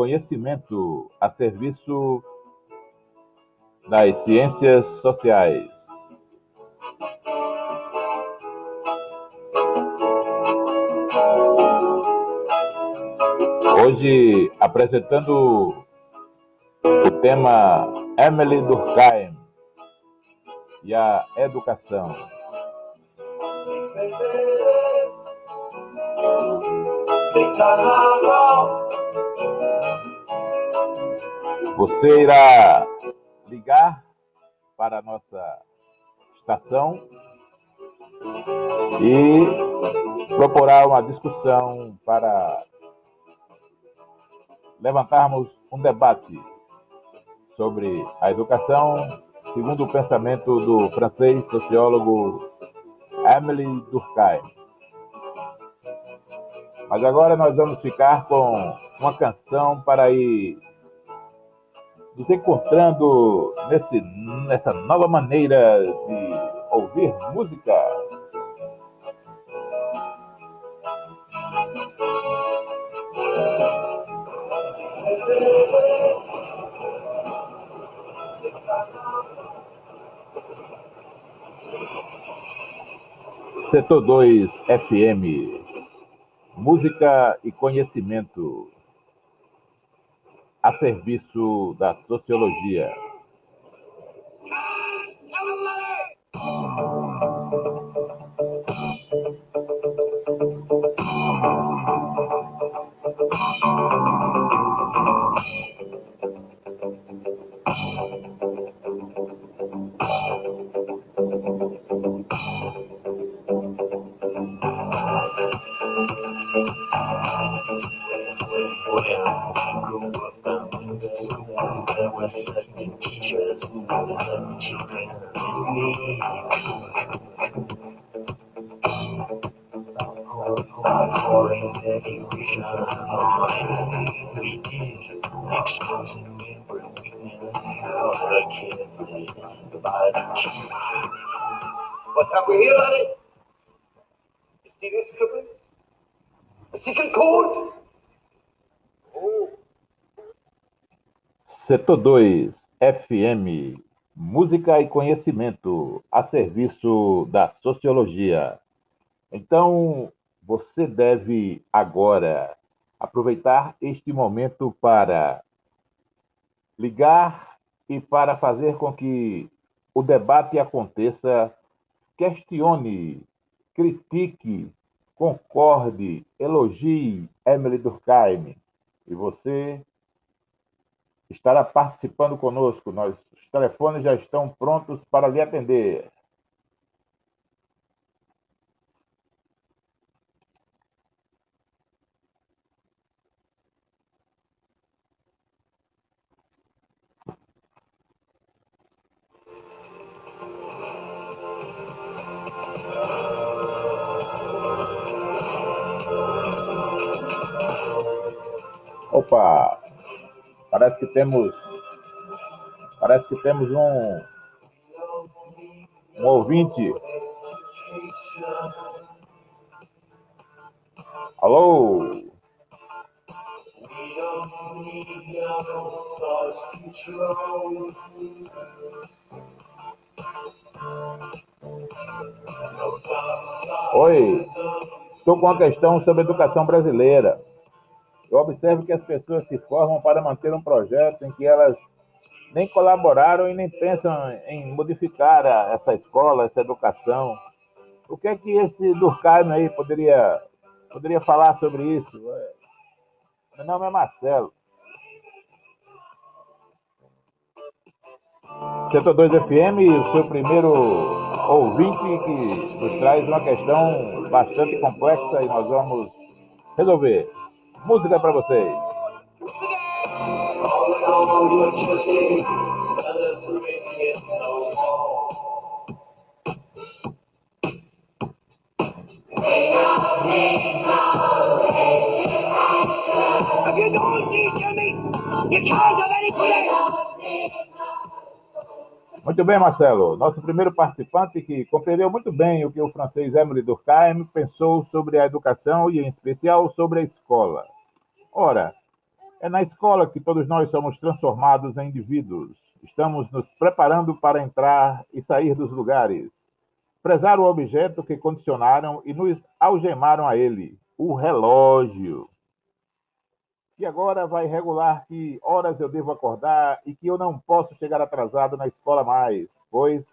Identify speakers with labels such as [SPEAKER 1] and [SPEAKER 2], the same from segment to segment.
[SPEAKER 1] conhecimento a serviço das ciências sociais. Hoje apresentando o tema Emily Durkheim e a educação. Você irá ligar para a nossa estação e procurar uma discussão para levantarmos um debate sobre a educação segundo o pensamento do francês sociólogo Emily Durkheim. Mas agora nós vamos ficar com uma canção para ir nos encontrando nesse, nessa nova maneira de ouvir música. Setor 2 FM. Música e conhecimento a serviço da sociologia.
[SPEAKER 2] What have we here, laddie? Mysterious clipping? A secret code? Oh.
[SPEAKER 1] Setor 2 FM. Música e conhecimento a serviço da sociologia. Então, você deve agora aproveitar este momento para ligar e para fazer com que o debate aconteça, questione, critique, concorde, elogie Emily Durkheim. E você estará participando conosco. Nós, os telefones já estão prontos para lhe atender. Parece que temos. Parece que temos um. Um ouvinte. Alô? Oi, estou com uma questão sobre educação brasileira. Eu observo que as pessoas se formam para manter um projeto em que elas nem colaboraram e nem pensam em modificar a, essa escola, essa educação. O que é que esse Durkheim aí poderia, poderia falar sobre isso? Meu nome é Marcelo. Setor 2 FM, o seu primeiro ouvinte que nos traz uma questão bastante complexa e nós vamos resolver. Música para vocês.
[SPEAKER 2] If you don't teach me, you can't any play.
[SPEAKER 1] Muito bem, Marcelo. Nosso primeiro participante que compreendeu muito bem o que o francês Emily Durkheim pensou sobre a educação e, em especial, sobre a escola. Ora, é na escola que todos nós somos transformados em indivíduos. Estamos nos preparando para entrar e sair dos lugares. Prezar o objeto que condicionaram e nos algemaram a ele, o relógio que agora vai regular que horas eu devo acordar e que eu não posso chegar atrasado na escola mais, pois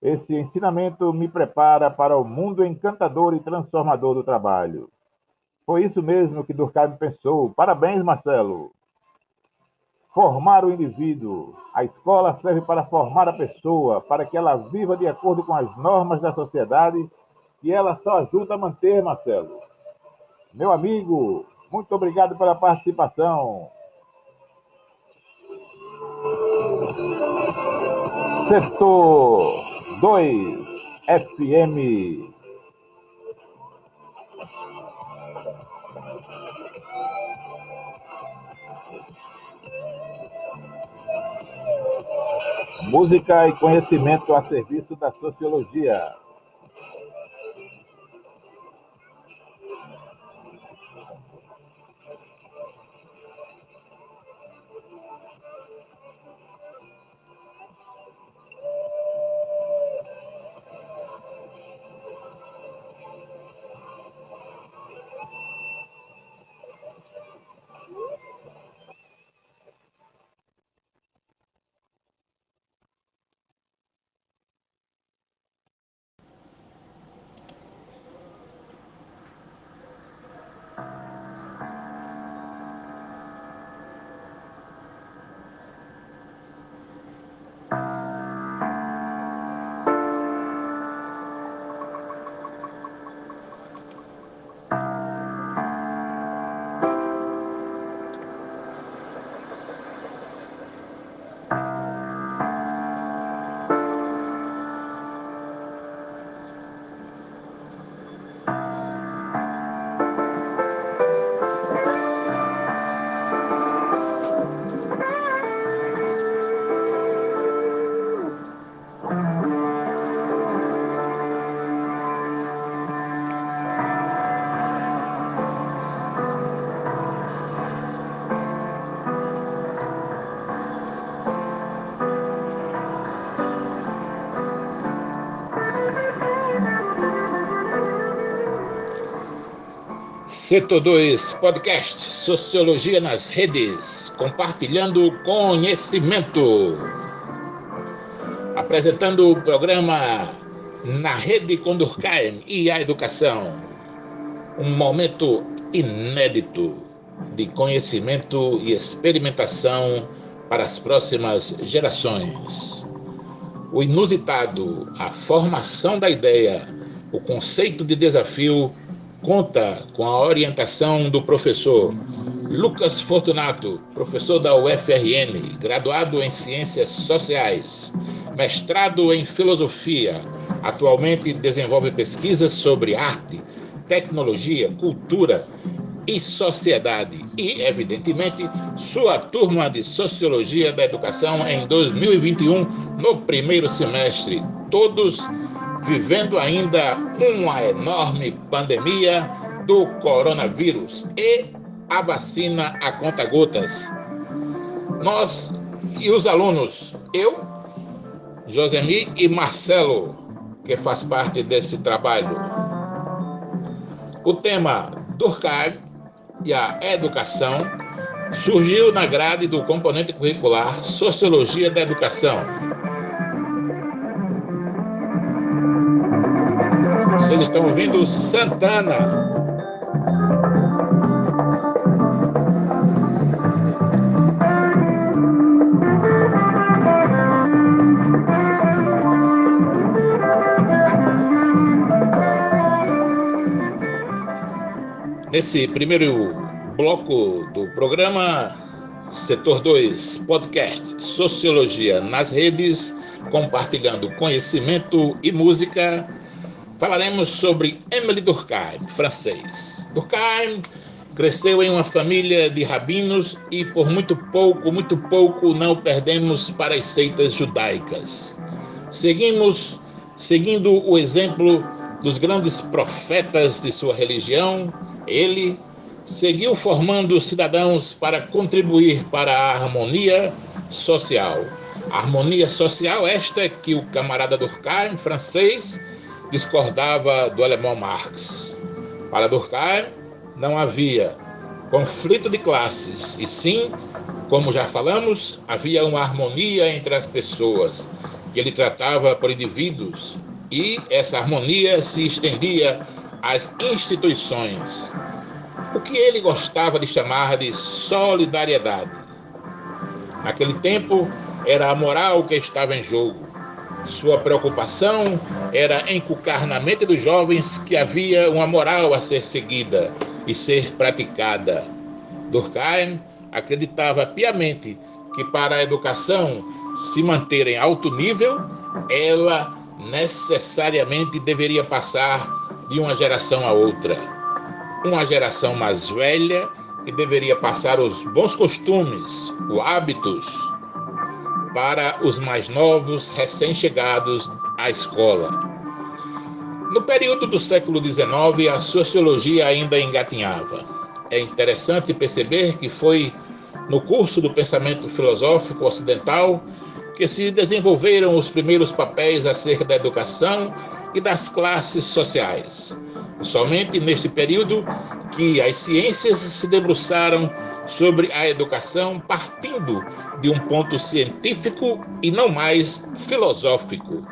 [SPEAKER 1] esse ensinamento me prepara para o mundo encantador e transformador do trabalho. Foi isso mesmo que Durkheim pensou. Parabéns, Marcelo. Formar o indivíduo. A escola serve para formar a pessoa, para que ela viva de acordo com as normas da sociedade e ela só ajuda a manter, Marcelo. Meu amigo, muito obrigado pela participação. Setor 2 FM. Música e conhecimento a serviço da sociologia. Setor 2 Podcast Sociologia nas Redes, compartilhando conhecimento. Apresentando o programa Na Rede com Durkheim e a Educação. Um momento inédito de conhecimento e experimentação para as próximas gerações. O inusitado, a formação da ideia, o conceito de desafio conta com a orientação do professor Lucas Fortunato, professor da UFRN, graduado em Ciências Sociais, mestrado em Filosofia. Atualmente desenvolve pesquisas sobre arte, tecnologia, cultura e sociedade. E, evidentemente, sua turma de Sociologia da Educação em 2021, no primeiro semestre. Todos vivendo ainda uma enorme pandemia do coronavírus e a vacina a conta-gotas. Nós e os alunos, eu, Josemi e Marcelo, que faz parte desse trabalho. O tema Durkheim e a educação surgiu na grade do componente curricular Sociologia da Educação, Vocês estão ouvindo Santana. Nesse primeiro bloco do programa, Setor 2, podcast Sociologia nas redes, compartilhando conhecimento e música falaremos sobre Emily Durkheim, francês. Durkheim Cresceu em uma família de rabinos e por muito pouco, muito pouco não perdemos para as seitas judaicas. Seguimos seguindo o exemplo dos grandes profetas de sua religião, ele seguiu formando cidadãos para contribuir para a harmonia social. A harmonia social esta que o camarada Durkheim, francês, discordava do alemão Marx. Para Durkheim, não havia conflito de classes, e sim, como já falamos, havia uma harmonia entre as pessoas, que ele tratava por indivíduos, e essa harmonia se estendia às instituições. O que ele gostava de chamar de solidariedade. Naquele tempo, era a moral que estava em jogo. Sua preocupação era encucar na mente dos jovens que havia uma moral a ser seguida e ser praticada. Durkheim acreditava piamente que para a educação se manter em alto nível, ela necessariamente deveria passar de uma geração a outra. Uma geração mais velha que deveria passar os bons costumes, os hábitos, para os mais novos, recém-chegados à escola. No período do século XIX, a sociologia ainda engatinhava. É interessante perceber que foi no curso do pensamento filosófico ocidental que se desenvolveram os primeiros papéis acerca da educação e das classes sociais. Somente neste período que as ciências se debruçaram sobre a educação partindo de um ponto científico e não mais filosófico.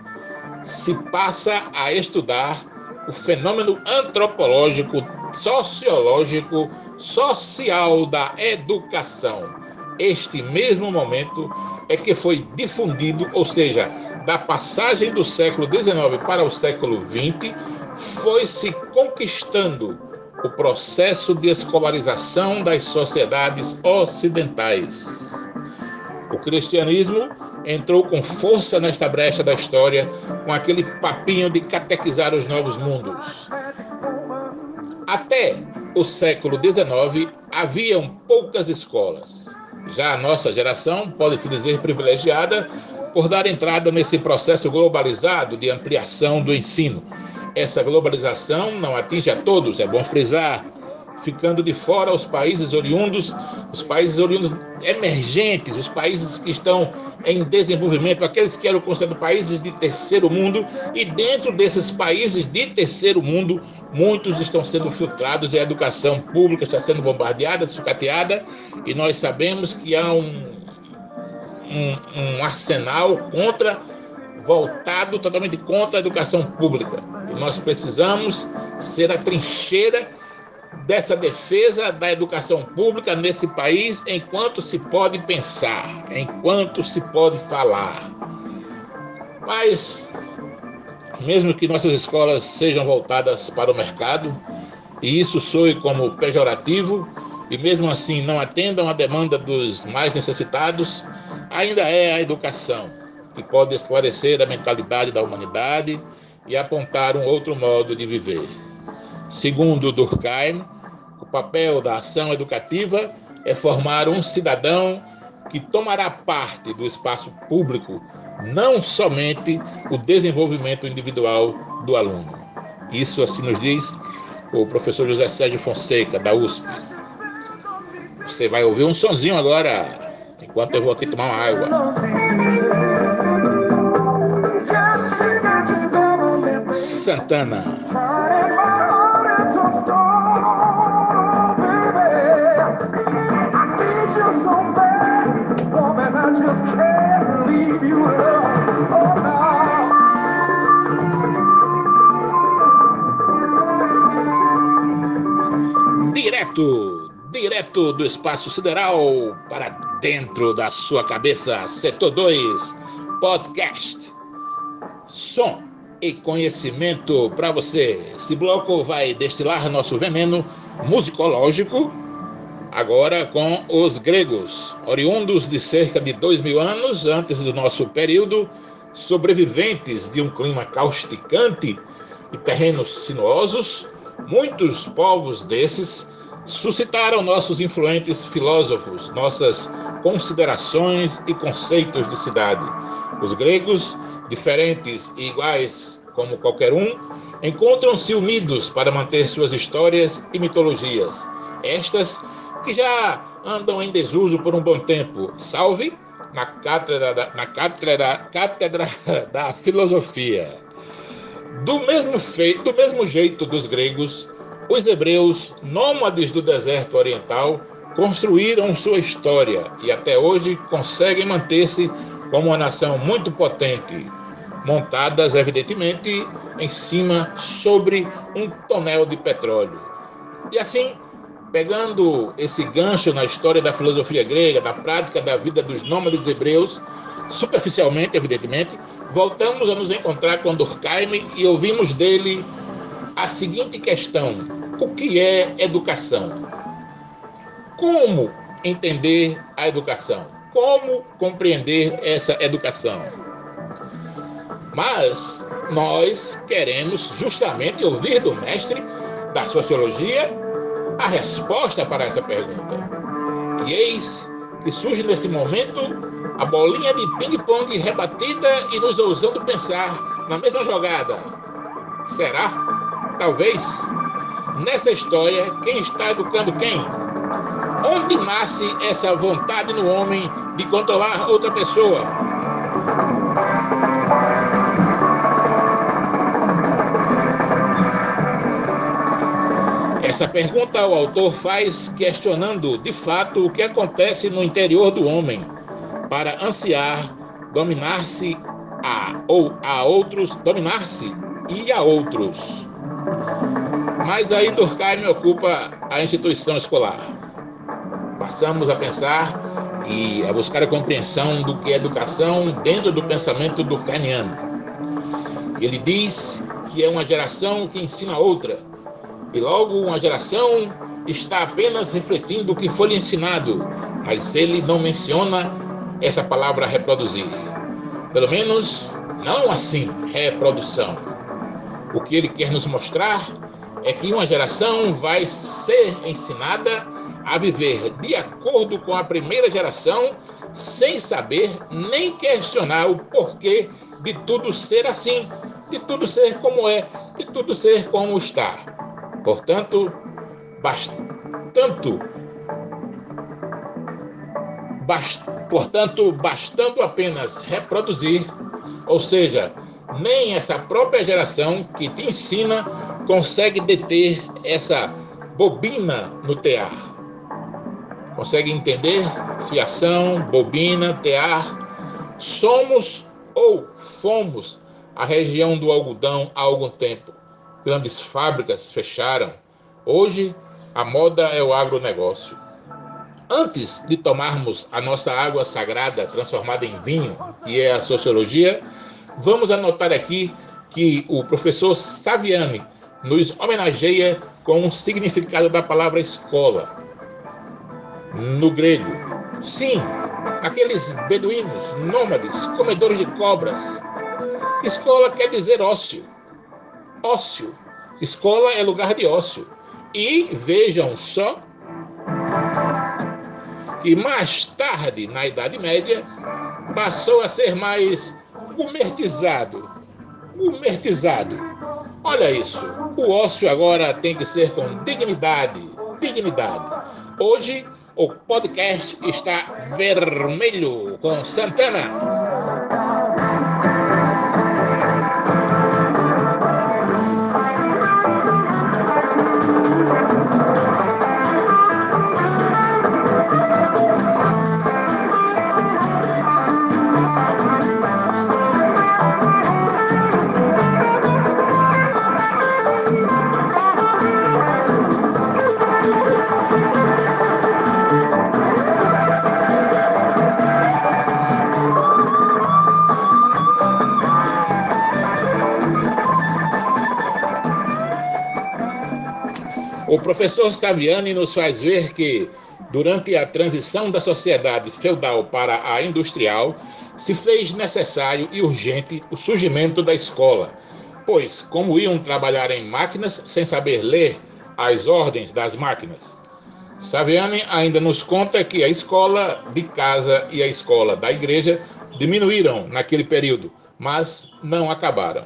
[SPEAKER 1] Se passa a estudar o fenômeno antropológico, sociológico, social da educação. Este mesmo momento é que foi difundido, ou seja, da passagem do século XIX para o século XX, foi se conquistando o processo de escolarização das sociedades ocidentais. O cristianismo entrou com força nesta brecha da história com aquele papinho de catequizar os novos mundos. Até o século XIX haviam poucas escolas. Já a nossa geração pode se dizer privilegiada por dar entrada nesse processo globalizado de ampliação do ensino essa globalização não atinge a todos, é bom frisar, ficando de fora os países oriundos, os países oriundos emergentes, os países que estão em desenvolvimento, aqueles que eram considerados países de terceiro mundo, e dentro desses países de terceiro mundo, muitos estão sendo filtrados e a educação pública está sendo bombardeada, sucateada, e nós sabemos que há um, um, um arsenal contra voltado totalmente contra a educação pública. Nós precisamos ser a trincheira dessa defesa da educação pública nesse país enquanto se pode pensar, enquanto se pode falar. Mas, mesmo que nossas escolas sejam voltadas para o mercado, e isso soe como pejorativo, e mesmo assim não atendam à demanda dos mais necessitados, ainda é a educação que pode esclarecer a mentalidade da humanidade e apontar um outro modo de viver. Segundo Durkheim, o papel da ação educativa é formar um cidadão que tomará parte do espaço público, não somente o desenvolvimento individual do aluno. Isso assim nos diz o professor José Sérgio Fonseca, da USP. Você vai ouvir um sonzinho agora, enquanto eu vou aqui tomar uma água. Santana. Direto, direto do espaço sideral para dentro da sua cabeça, setor 2, podcast. Som e conhecimento para você. Esse bloco vai destilar nosso veneno musicológico, agora com os gregos, oriundos de cerca de dois mil anos antes do nosso período, sobreviventes de um clima causticante e terrenos sinuosos. Muitos povos desses suscitaram nossos influentes filósofos, nossas considerações e conceitos de cidade. Os gregos, diferentes e iguais como qualquer um, encontram-se unidos para manter suas histórias e mitologias. Estas que já andam em desuso por um bom tempo. Salve na cátedra da, na cátedra, cátedra da filosofia. Do mesmo, feito, do mesmo jeito dos gregos, os hebreus, nômades do deserto oriental, construíram sua história e até hoje conseguem manter-se como uma nação muito potente, montadas, evidentemente, em cima sobre um tonel de petróleo. E assim, pegando esse gancho na história da filosofia grega, da prática da vida dos nômades hebreus, superficialmente, evidentemente, voltamos a nos encontrar com Durkheim e ouvimos dele a seguinte questão: o que é educação? Como entender a educação? Como compreender essa educação? Mas nós queremos justamente ouvir do mestre da sociologia a resposta para essa pergunta. E eis que surge nesse momento a bolinha de ping-pong rebatida e nos ousando pensar na mesma jogada. Será? Talvez. Nessa história, quem está educando quem? Onde nasce essa vontade no homem de controlar outra pessoa? Essa pergunta o autor faz questionando, de fato, o que acontece no interior do homem para ansiar dominar-se a ou a outros, dominar-se e a outros. Mas aí Durkheim ocupa a instituição escolar. Passamos a pensar e a buscar a compreensão do que é educação dentro do pensamento durkheimiano. Ele diz que é uma geração que ensina outra, e logo uma geração está apenas refletindo o que foi lhe ensinado, mas ele não menciona essa palavra reproduzir. Pelo menos não assim, reprodução. O que ele quer nos mostrar é que uma geração vai ser ensinada a viver de acordo com a primeira geração, sem saber nem questionar o porquê de tudo ser assim, de tudo ser como é, de tudo ser como está. Portanto, bastanto, bast, portanto, bastando apenas reproduzir, ou seja, nem essa própria geração que te ensina consegue deter essa bobina no tear. Consegue entender? Fiação, bobina, tear. Somos ou fomos a região do algodão há algum tempo grandes fábricas fecharam. Hoje, a moda é o agronegócio. Antes de tomarmos a nossa água sagrada transformada em vinho, que é a sociologia, vamos anotar aqui que o professor Saviani nos homenageia com o significado da palavra escola. No grego, sim, aqueles beduínos, nômades, comedores de cobras. Escola quer dizer ócio ócio. Escola é lugar de ócio. E vejam só que mais tarde, na Idade Média, passou a ser mais gumertizado. Gumertizado. Olha isso. O ócio agora tem que ser com dignidade. Dignidade. Hoje, o podcast está vermelho com Santana. Professor Saviani nos faz ver que, durante a transição da sociedade feudal para a industrial, se fez necessário e urgente o surgimento da escola, pois, como iam trabalhar em máquinas sem saber ler as ordens das máquinas? Saviani ainda nos conta que a escola de casa e a escola da igreja diminuíram naquele período, mas não acabaram.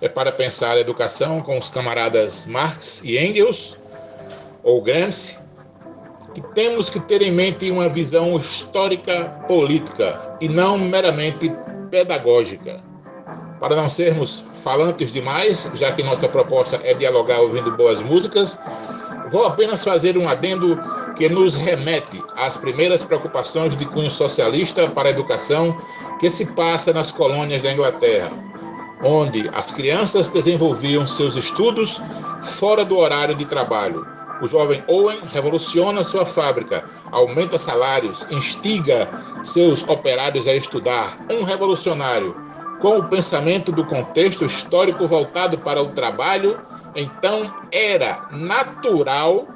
[SPEAKER 1] É para pensar a educação com os camaradas Marx e Engels, ou Gramsci, que temos que ter em mente uma visão histórica política e não meramente pedagógica. Para não sermos falantes demais, já que nossa proposta é dialogar ouvindo boas músicas, vou apenas fazer um adendo que nos remete às primeiras preocupações de cunho socialista para a educação que se passa nas colônias da Inglaterra, onde as crianças desenvolviam seus estudos fora do horário de trabalho. O jovem Owen revoluciona sua fábrica, aumenta salários, instiga seus operários a estudar. Um revolucionário com o pensamento do contexto histórico voltado para o trabalho, então era natural,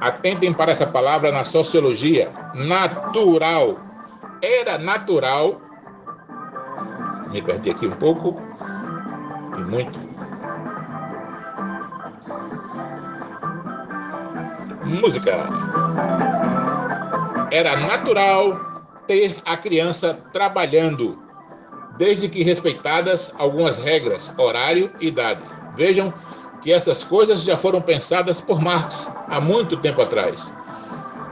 [SPEAKER 1] atentem para essa palavra na sociologia, natural, era natural, me perdi aqui um pouco, e muito. Música. Era natural ter a criança trabalhando desde que respeitadas algumas regras, horário e idade. Vejam que essas coisas já foram pensadas por Marx há muito tempo atrás.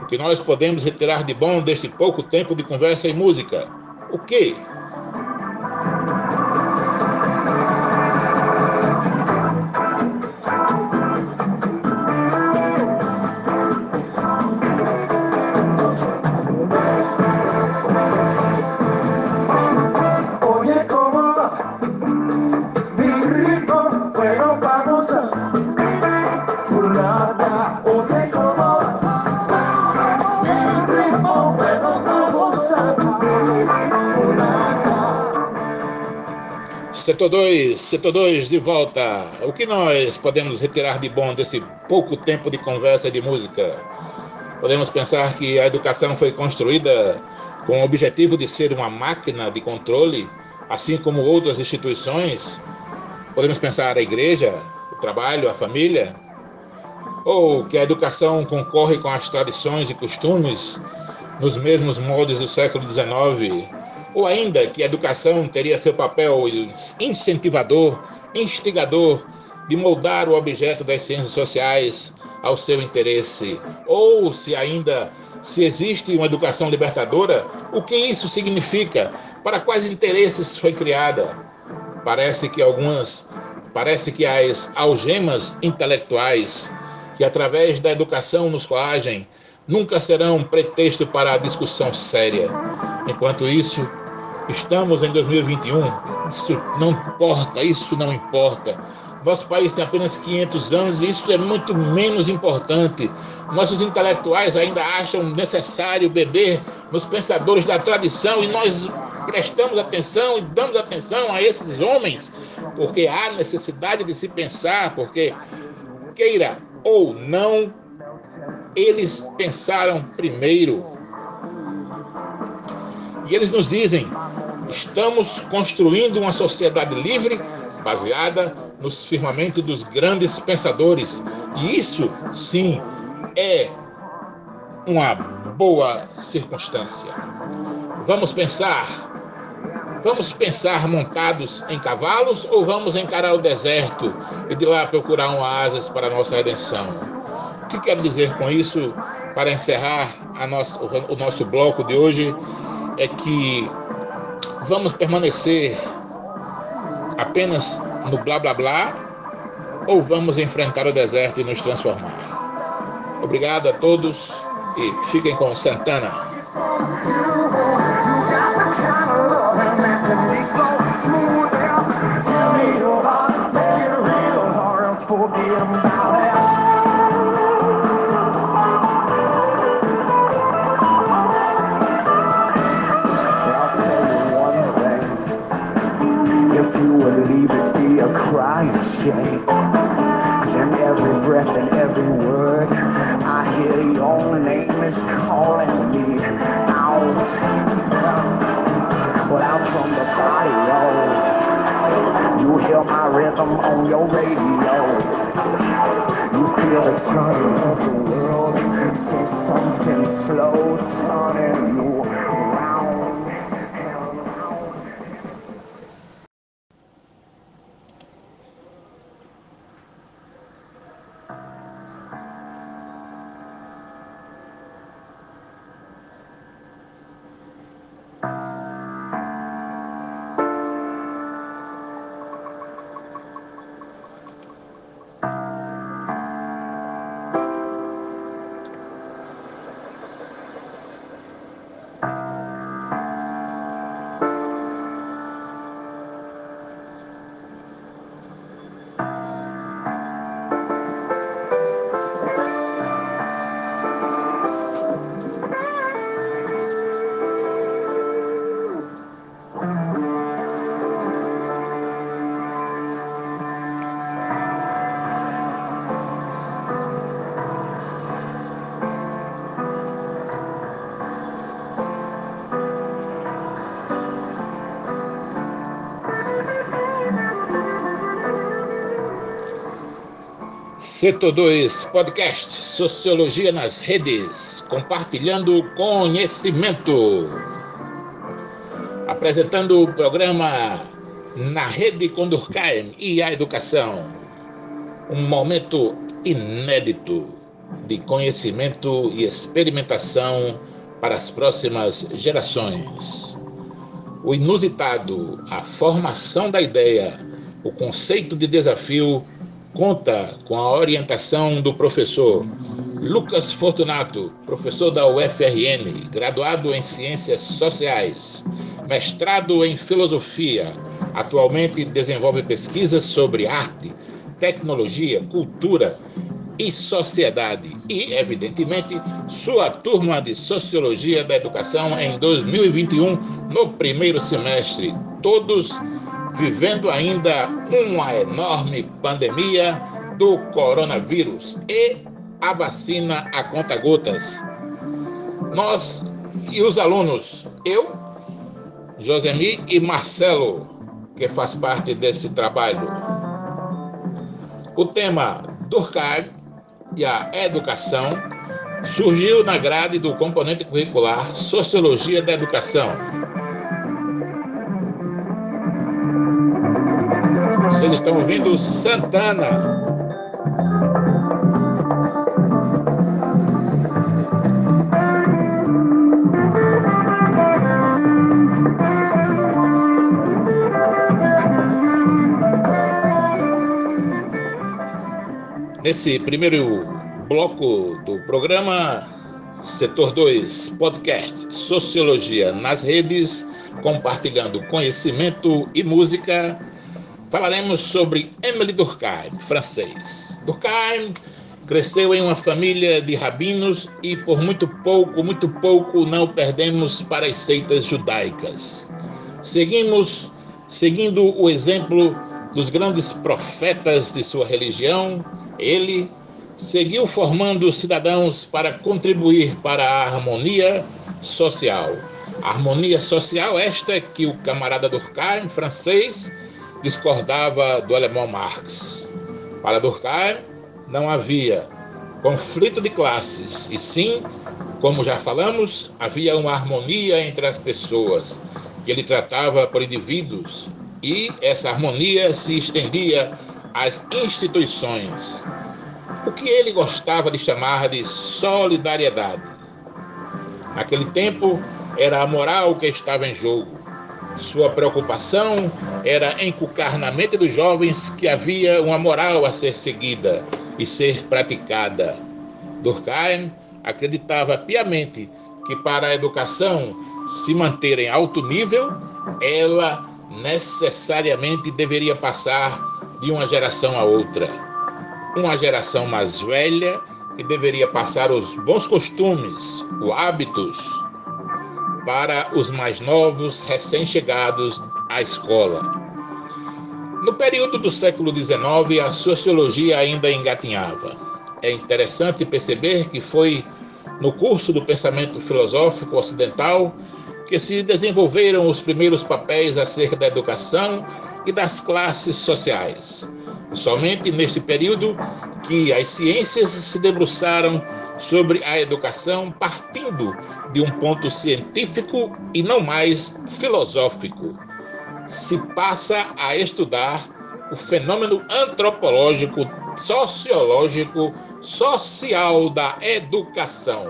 [SPEAKER 1] O que nós podemos retirar de bom deste pouco tempo de conversa e música? O que? Setor 2, setor 2 de volta. O que nós podemos retirar de bom desse pouco tempo de conversa e de música? Podemos pensar que a educação foi construída com o objetivo de ser uma máquina de controle, assim como outras instituições. Podemos pensar a igreja, o trabalho, a família, ou que a educação concorre com as tradições e costumes nos mesmos moldes do século XIX ou ainda que a educação teria seu papel incentivador, instigador de moldar o objeto das ciências sociais ao seu interesse, ou se ainda se existe uma educação libertadora, o que isso significa? Para quais interesses foi criada? Parece que algumas, parece que as algemas intelectuais que através da educação nos coagem nunca serão pretexto para a discussão séria. Enquanto isso, Estamos em 2021, isso não importa, isso não importa. Nosso país tem apenas 500 anos e isso é muito menos importante. Nossos intelectuais ainda acham necessário beber nos pensadores da tradição e nós prestamos atenção e damos atenção a esses homens, porque há necessidade de se pensar, porque queira ou não, eles pensaram primeiro. E eles nos dizem Estamos construindo uma sociedade livre, baseada nos firmamentos dos grandes pensadores. E isso, sim, é uma boa circunstância. Vamos pensar. Vamos pensar montados em cavalos ou vamos encarar o deserto e de lá procurar um oásis para a nossa redenção? O que quero dizer com isso, para encerrar nossa, o nosso bloco de hoje, é que vamos permanecer apenas no blá blá blá ou vamos enfrentar o deserto e nos transformar? Obrigado a todos e fiquem com Santana. Shame. Cause in every breath and every word, I hear your name is calling me out. Well, out from the body. Oh. You hear my rhythm on your radio.
[SPEAKER 3] You feel the turning of the world. See something slow turning
[SPEAKER 1] Setor 2 Podcast Sociologia nas Redes, compartilhando conhecimento. Apresentando o programa Na Rede com Durkheim e a Educação. Um momento inédito de conhecimento e experimentação para as próximas gerações. O inusitado, a formação da ideia, o conceito de desafio conta com a orientação do professor Lucas Fortunato, professor da UFRN, graduado em Ciências Sociais, mestrado em Filosofia. Atualmente desenvolve pesquisas sobre arte, tecnologia, cultura e sociedade e, evidentemente, sua turma de Sociologia da Educação em 2021, no primeiro semestre. Todos vivendo ainda uma enorme pandemia do coronavírus e a vacina a conta-gotas. Nós e os alunos, eu, Josemi e Marcelo, que faz parte desse trabalho. O tema Durkheim e a educação surgiu na grade do componente curricular Sociologia da Educação, Vocês estão ouvindo Santana. Nesse primeiro bloco do programa, Setor 2, podcast Sociologia nas Redes, compartilhando conhecimento e música falaremos sobre Emily Durkheim, francês. Durkheim cresceu em uma família de rabinos e por muito pouco, muito pouco não perdemos para as seitas judaicas. Seguimos seguindo o exemplo dos grandes profetas de sua religião, ele seguiu formando cidadãos para contribuir para a harmonia social. Harmonia social esta que o camarada Durkheim, francês, discordava do alemão Marx. Para Durkheim, não havia conflito de classes, e sim, como já falamos, havia uma harmonia entre as pessoas, que ele tratava por indivíduos, e essa harmonia se estendia às instituições. O que ele gostava de chamar de solidariedade. Naquele tempo, era a moral que estava em jogo sua preocupação era encucar na mente dos jovens que havia uma moral a ser seguida e ser praticada. Durkheim acreditava piamente que para a educação se manter em alto nível, ela necessariamente deveria passar de uma geração a outra. Uma geração mais velha que deveria passar os bons costumes, os hábitos, para os mais novos, recém-chegados à escola. No período do século XIX, a sociologia ainda engatinhava. É interessante perceber que foi no curso do pensamento filosófico ocidental que se desenvolveram os primeiros papéis acerca da educação e das classes sociais. Somente neste período que as ciências se debruçaram sobre a educação partindo de um ponto científico e não mais filosófico. Se passa a estudar o fenômeno antropológico, sociológico, social da educação.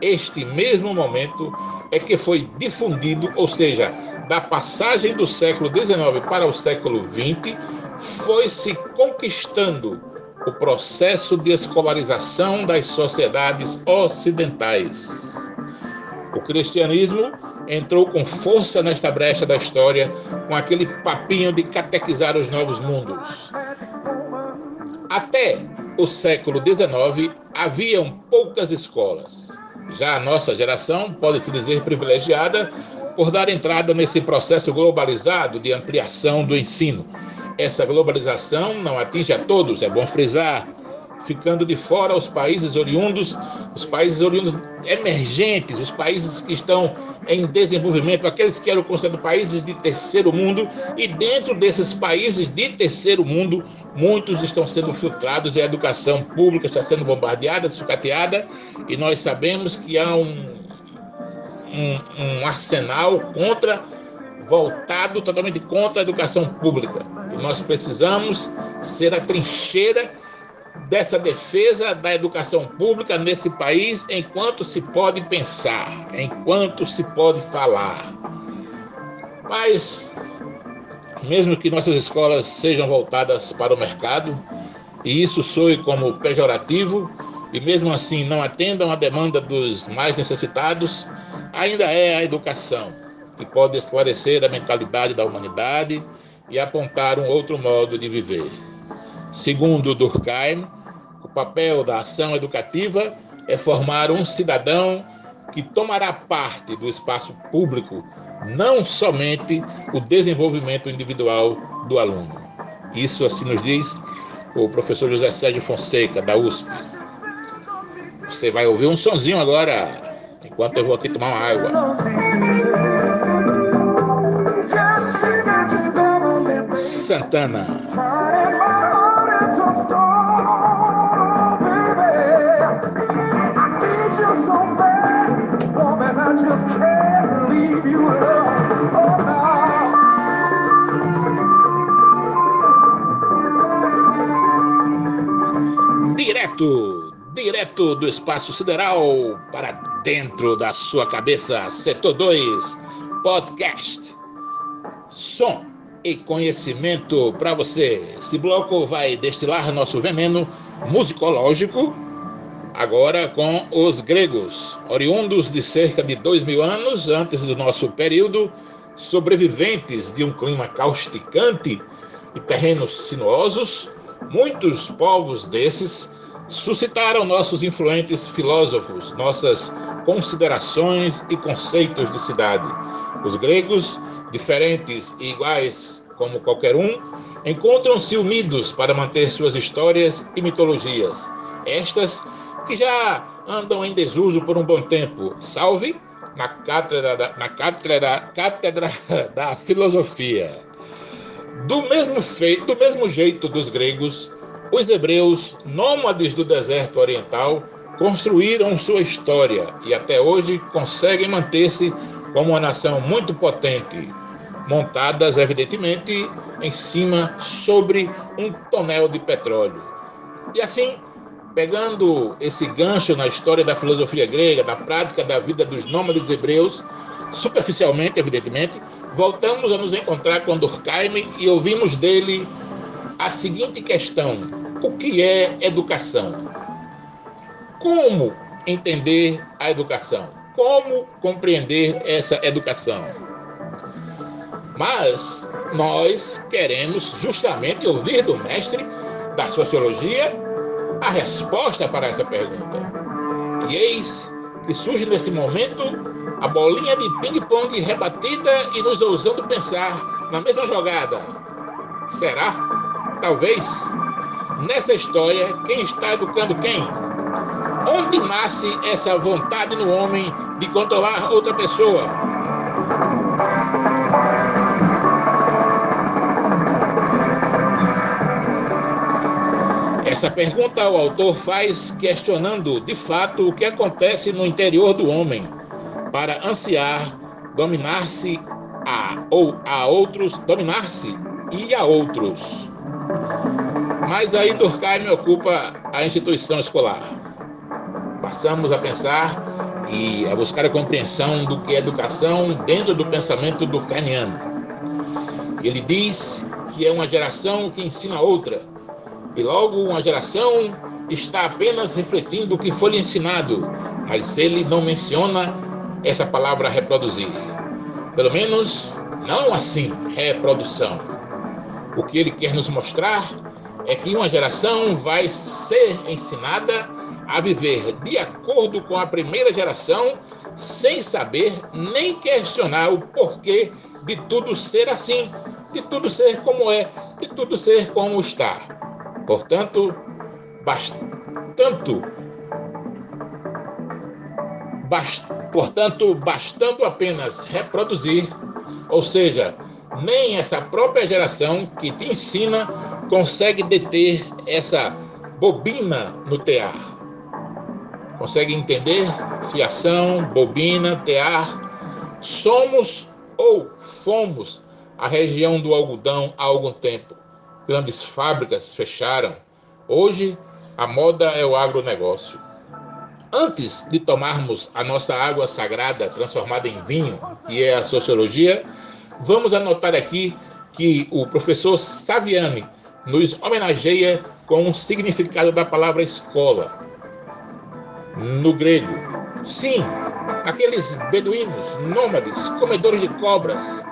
[SPEAKER 1] Este mesmo momento é que foi difundido, ou seja, da passagem do século XIX para o século XX, foi se conquistando o processo de escolarização das sociedades ocidentais. O cristianismo entrou com força nesta brecha da história com aquele papinho de catequizar os novos mundos. Até o século XIX haviam poucas escolas. Já a nossa geração pode se dizer privilegiada por dar entrada nesse processo globalizado de ampliação do ensino essa globalização não atinge a todos, é bom frisar, ficando de fora os países oriundos, os países oriundos emergentes, os países que estão em desenvolvimento, aqueles que eram considerados países de terceiro mundo, e dentro desses países de terceiro mundo, muitos estão sendo filtrados e a educação pública está sendo bombardeada, sucateada, e nós sabemos que há um, um, um arsenal contra voltado totalmente contra a educação pública. E nós precisamos ser a trincheira dessa defesa da educação pública nesse país enquanto se pode pensar, enquanto se pode falar. Mas, mesmo que nossas escolas sejam voltadas para o mercado, e isso soe como pejorativo, e mesmo assim não atendam à demanda dos mais necessitados, ainda é a educação que pode esclarecer a mentalidade da humanidade e apontar um outro modo de viver. Segundo Durkheim, o papel da ação educativa é formar um cidadão que tomará parte do espaço público, não somente o desenvolvimento individual do aluno. Isso assim nos diz o professor José Sérgio Fonseca, da USP. Você vai ouvir um sonzinho agora, enquanto eu vou aqui tomar uma água. Santana. Direto, direto do espaço sideral para dentro da sua cabeça, setor 2, podcast. Som e conhecimento para você. Esse bloco vai destilar nosso veneno musicológico, agora com os gregos, oriundos de cerca de dois mil anos antes do nosso período, sobreviventes de um clima causticante e terrenos sinuosos, muitos povos desses suscitaram nossos influentes filósofos, nossas considerações e conceitos de cidade. Os gregos diferentes e iguais como qualquer um, encontram-se unidos para manter suas histórias e mitologias. Estas que já andam em desuso por um bom tempo. Salve na cátedra da, na cátedra, cátedra da filosofia. Do mesmo, feito, do mesmo jeito dos gregos, os hebreus, nômades do deserto oriental, construíram sua história e até hoje conseguem manter-se como uma nação muito potente, montadas, evidentemente, em cima sobre um tonel de petróleo. E assim, pegando esse gancho na história da filosofia grega, da prática da vida dos nômades hebreus, superficialmente, evidentemente, voltamos a nos encontrar com Durkheim e ouvimos dele a seguinte questão: o que é educação? Como entender a educação? Como compreender essa educação? Mas nós queremos justamente ouvir do mestre da sociologia a resposta para essa pergunta. E eis que surge nesse momento a bolinha de ping-pong rebatida e nos ousando pensar na mesma jogada. Será? Talvez. Nessa história, quem está educando quem? Onde nasce essa vontade no homem de controlar outra pessoa? Essa pergunta o autor faz questionando de fato o que acontece no interior do homem para ansiar dominar-se a ou a outros, dominar-se e a outros. Mas aí Durkheim ocupa a instituição escolar. Passamos a pensar e a buscar a compreensão do que é educação dentro do pensamento durkheimiano. Ele diz que é uma geração que ensina outra, e logo uma geração está apenas refletindo o que foi lhe ensinado, mas ele não menciona essa palavra reproduzir. Pelo menos não assim, reprodução. O que ele quer nos mostrar é que uma geração vai ser ensinada a viver de acordo com a primeira geração, sem saber nem questionar o porquê de tudo ser assim, de tudo ser como é, de tudo ser como está. Portanto, bastante, bast, portanto, bastando apenas reproduzir, ou seja, nem essa própria geração que te ensina consegue deter essa bobina no tear. Consegue entender? Fiação, bobina, tear. Somos ou fomos a região do algodão há algum tempo. Grandes fábricas fecharam. Hoje, a moda é o agronegócio. Antes de tomarmos a nossa água sagrada transformada em vinho, que é a sociologia, vamos anotar aqui que o professor Saviani nos homenageia com o significado da palavra escola no grego. Sim, aqueles beduínos, nômades, comedores de cobras.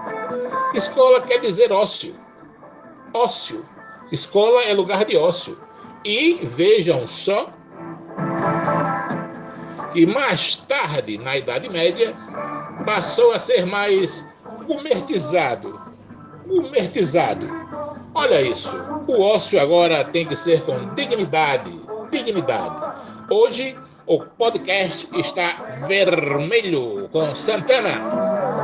[SPEAKER 1] Escola quer dizer ócio. Ócio. Escola é lugar de ócio. E vejam só que mais tarde, na Idade Média, passou a ser mais gourmetizado. Gourmetizado. Olha isso. O ócio agora tem que ser com dignidade. Dignidade. Hoje, o podcast está vermelho com Santana.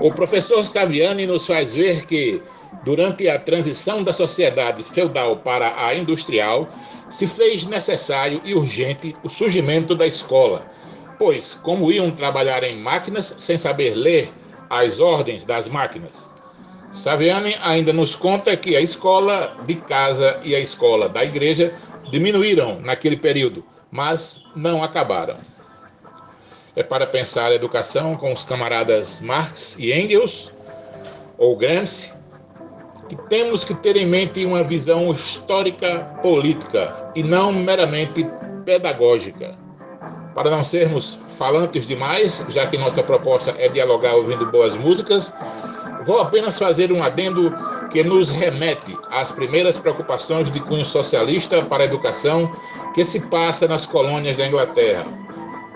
[SPEAKER 1] O professor Saviani nos faz ver que, durante a transição da sociedade feudal para a industrial, se fez necessário e urgente o surgimento da escola, pois, como iam trabalhar em máquinas sem saber ler as ordens das máquinas? Saviani ainda nos conta que a escola de casa e a escola da igreja diminuíram naquele período, mas não acabaram é para pensar a educação com os camaradas Marx e Engels, ou Gramsci, que temos que ter em mente uma visão histórica política e não meramente pedagógica. Para não sermos falantes demais, já que nossa proposta é dialogar ouvindo boas músicas, vou apenas fazer um adendo que nos remete às primeiras preocupações de cunho socialista para a educação que se passa nas colônias da Inglaterra,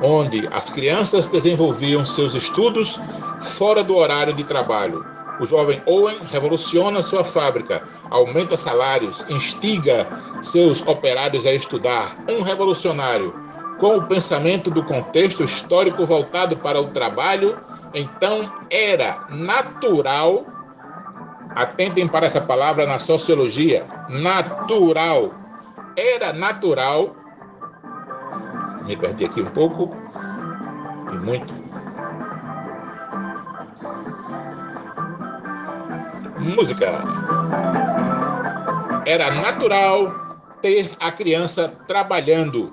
[SPEAKER 1] onde as crianças desenvolviam seus estudos fora do horário de trabalho. O jovem Owen revoluciona sua fábrica, aumenta salários, instiga seus operários a estudar. Um revolucionário com o pensamento do contexto histórico voltado para o trabalho, então era natural, atentem para essa palavra na sociologia, natural, era natural me perdi aqui um pouco e muito. Música. Era natural ter a criança trabalhando,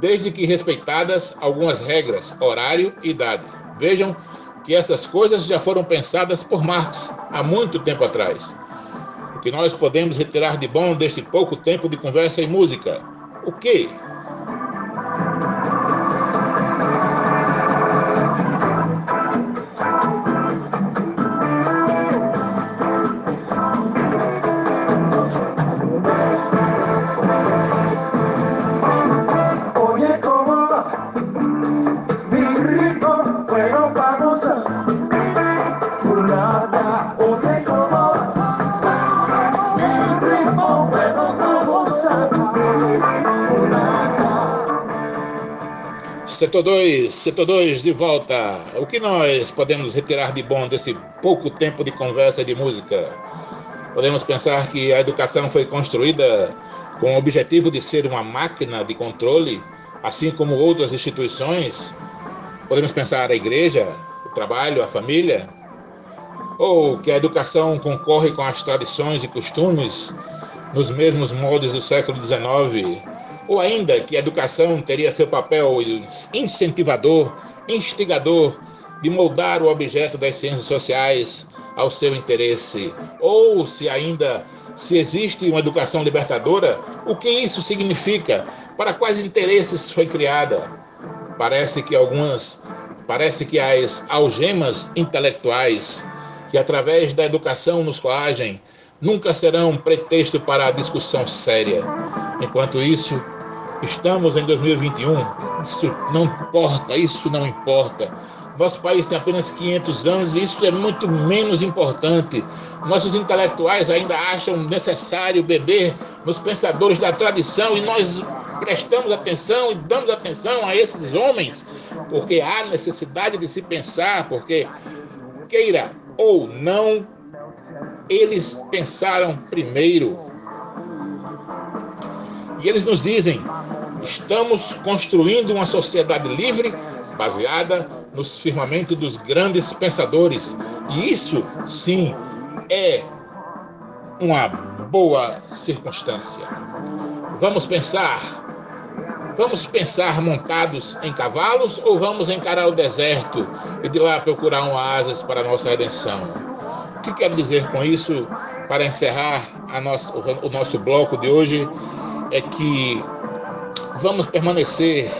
[SPEAKER 1] desde que respeitadas algumas regras, horário e idade. Vejam que essas coisas já foram pensadas por Marx há muito tempo atrás. O que nós podemos retirar de bom deste pouco tempo de conversa e música? O que? Setor 2, setor 2 de volta. O que nós podemos retirar de bom desse pouco tempo de conversa e de música? Podemos pensar que a educação foi construída com o objetivo de ser uma máquina de controle, assim como outras instituições. Podemos pensar a igreja, o trabalho, a família, ou que a educação concorre com as tradições e costumes nos mesmos moldes do século XIX, ou ainda que a educação teria seu papel incentivador, instigador de moldar o objeto das ciências sociais ao seu interesse, ou se ainda se existe uma educação libertadora, o que isso significa? Para quais interesses foi criada? Parece que algumas, parece que as algemas intelectuais que através da educação nos coagem nunca serão pretexto para a discussão séria. Enquanto isso, estamos em 2021, isso não importa, isso não importa. Nosso país tem apenas 500 anos e isso é muito menos importante. Nossos intelectuais ainda acham necessário beber nos pensadores da tradição e nós prestamos atenção e damos atenção a esses homens, porque há necessidade de se pensar, porque queira ou não, eles pensaram primeiro. E eles nos dizem: estamos construindo uma sociedade livre, baseada nos firmamentos dos grandes pensadores. E isso, sim, é uma boa circunstância. Vamos pensar. Vamos pensar montados em cavalos ou vamos encarar o deserto e de lá procurar um oásis para a nossa redenção? O que quero dizer com isso, para encerrar nossa, o nosso bloco de hoje, é que vamos permanecer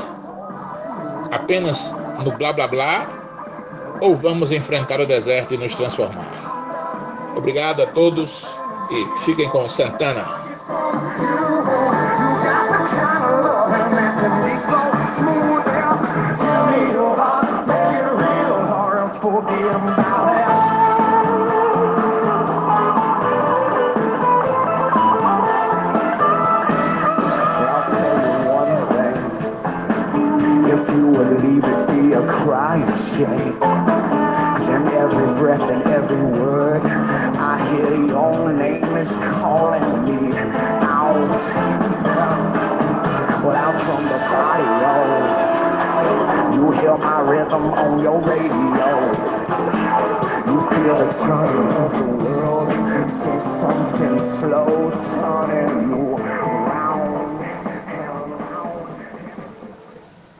[SPEAKER 1] apenas no blá blá blá ou vamos enfrentar o deserto e nos transformar? Obrigado a todos e fiquem com Santana.
[SPEAKER 3] Shame. Cause in every breath and every word, I hear your name is calling me out. Well, out from the body, oh. You hear my rhythm on your radio. You feel the turning of the world. So something slow turning